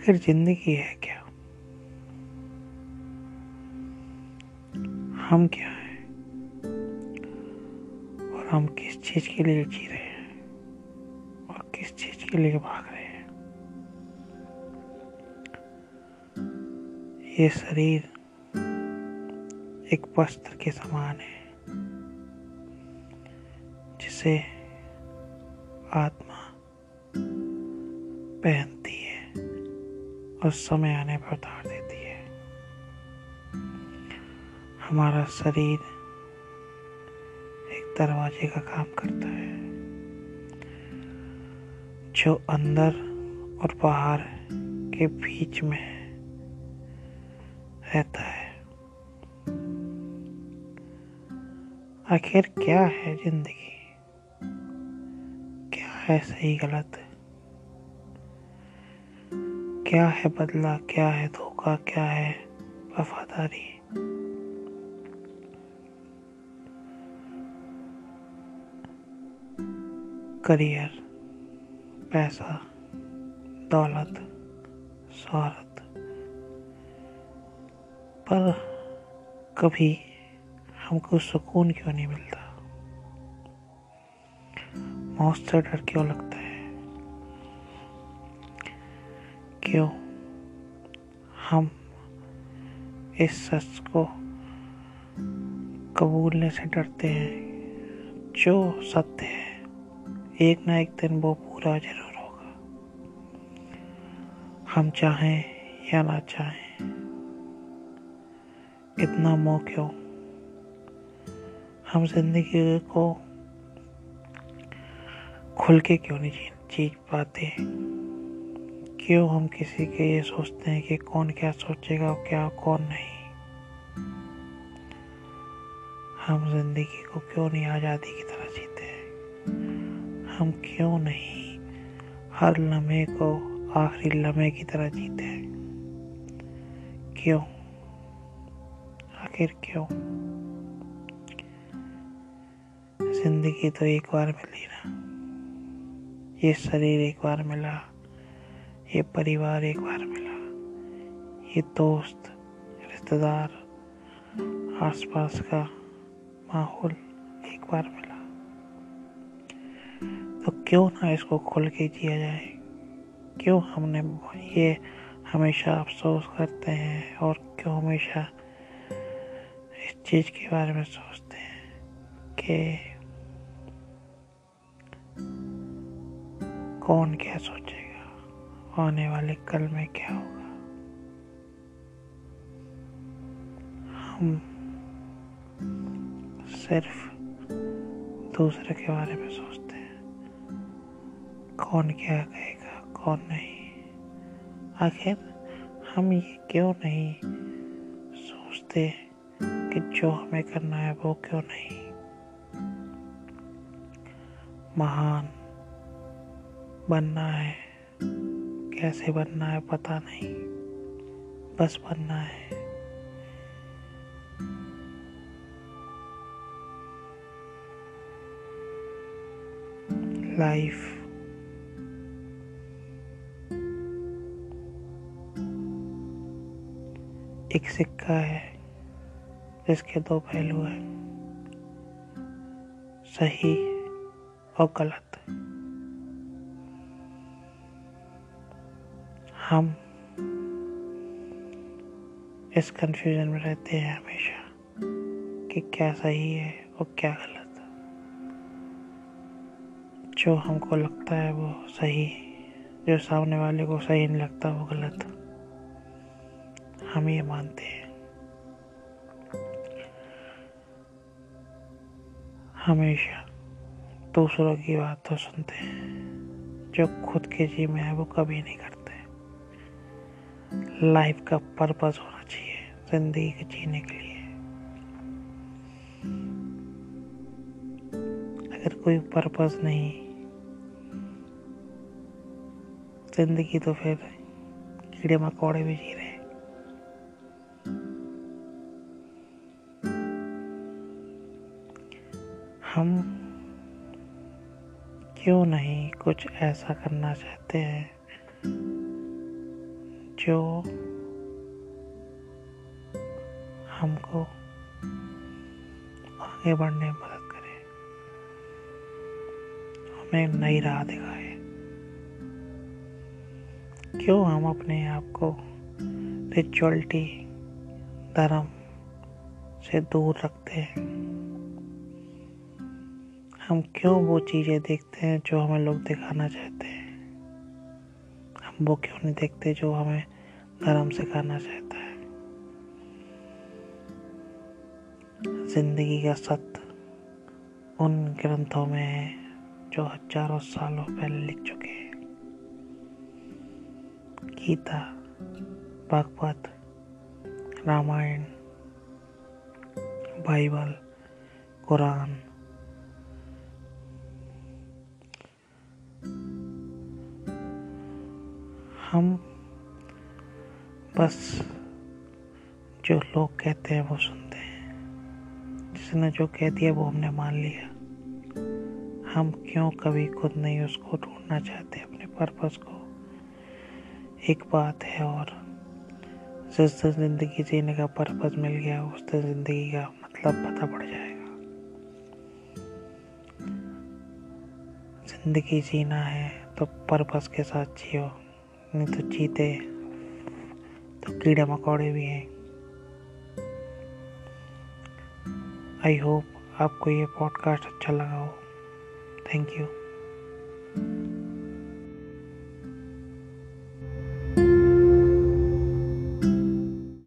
आखिर ज़िंदगी है क्या? हम क्या हैं? और हम किस चीज़ के लिए जी रहे हैं? और किस चीज़ के लिए भाग रहे हैं? ये शरीर एक वस्त्र के समान है, जिसे आत्मा पहनती है और समय आने पर उतार देती है। हमारा शरीर एक दरवाजे का काम करता है। जो अंदर और बाहर के बीच में रहता है। आखिर क्या है ज़िंदगी? क्या है सही गलत? क्या है बदला, क्या है धोखा, क्या है वफादारी? करियर, पैसा, दौलत, शहरत। पर कभी हमको सुकून क्यों नहीं मिलता? से डर क्यों लगता है? क्यों? हम इस सच को कबूलने से डरते हैं। जो सत्य है एक ना एक दिन वो पूरा ज़रूर होगा। हम चाहें या ना चाहें इतना मोह क्यों? हम ज़िंदगी को खुल के क्यों नहीं जी, पाते? क्यों हम किसी के ये सोचते हैं कि कौन क्या सोचेगा और क्या कौन नहीं? हम ज़िंदगी को क्यों नहीं आज़ादी की तरह जीते हैं? हम क्यों नहीं हर लम्हे को आखिरी लम्हे की तरह जीते हैं? क्यों? आखिर क्यों? ज़िंदगी तो एक बार मिली ना। ये शरीर एक बार मिला। ये परिवार एक बार मिला। ये दोस्त, रिश्तेदार, आसपास का माहौल एक बार मिला। तो क्यों ना इसको खुल के जिया जाए? क्यों हमने ये हमेशा अफसोस करते हैं और क्यों हमेशा इस चीज़ के बारे में सोचते हैं कि कौन क्या सोचेगा? आने वाले कल में क्या होगा? हम सिर्फ़ दूसरे के बारे में सोचते हैं। कौन क्या कहेगा, कौन नहीं। आखिर हम ये क्यों नहीं सोचते कि जो हमें करना है वो क्यों नहीं? महान बनना है। कैसे बनना है, पता नहीं। बस बनना है। लाइफ एक सिक्का है, जिसके दो पहलू हैं। सही और गलत। हम इस कंफ्यूजन में रहते हैं हमेशा कि क्या सही है और क्या गलत। जो हमको लगता है वो सही जो सामने वाले को सही नहीं लगता वो गलत। हम ये मानते हैं। हमेशा दूसरों की बात तो सुनते हैं। जो खुद के जी में है वो कभी नहीं करते। लाइफ का पर्पस होना चाहिए, ज़िंदगी के जीने के लिए। अगर कोई पर्पस नहीं, ज़िंदगी तो फिर कीड़े मकोड़े भी जी रहे। हम क्यों नहीं कुछ ऐसा करना चाहते हैं? जो हमको आगे बढ़ने में मदद करे। हमें नई राह दिखाए। क्यों हम अपने आप को रिचुअलिटी धर्म से दूर रखते हैं? हम क्यों वो चीज़ें देखते हैं जो हमें लोग दिखाना चाहते हैं? वो क्यों नहीं देखते जो हमें धर्म सिखाना चाहता है। ज़िंदगी का सत्य उन ग्रंथों में है जो हज़ारों सालों पहले लिख चुके हैं। गीता, भागवत, रामायण, बाइबल, कुरान हम बस जो लोग कहते हैं वो सुनते हैं। जिसने जो कह दिया वो हमने मान लिया। हम क्यों कभी खुद नहीं उसको ढूंढना चाहते अपने पर्पस को? एक बात है और जिस दिन ज़िंदगी जीने का पर्पस मिल गया, उस दिन ज़िंदगी का मतलब पता पड़ जाएगा। ज़िंदगी जीना है तो पर्पस के साथ जियो। नहीं तो चीते तो कीड़े मकोड़े भी हैं। आई होप आपको ये पॉडकास्ट अच्छा लगा हो। Thank you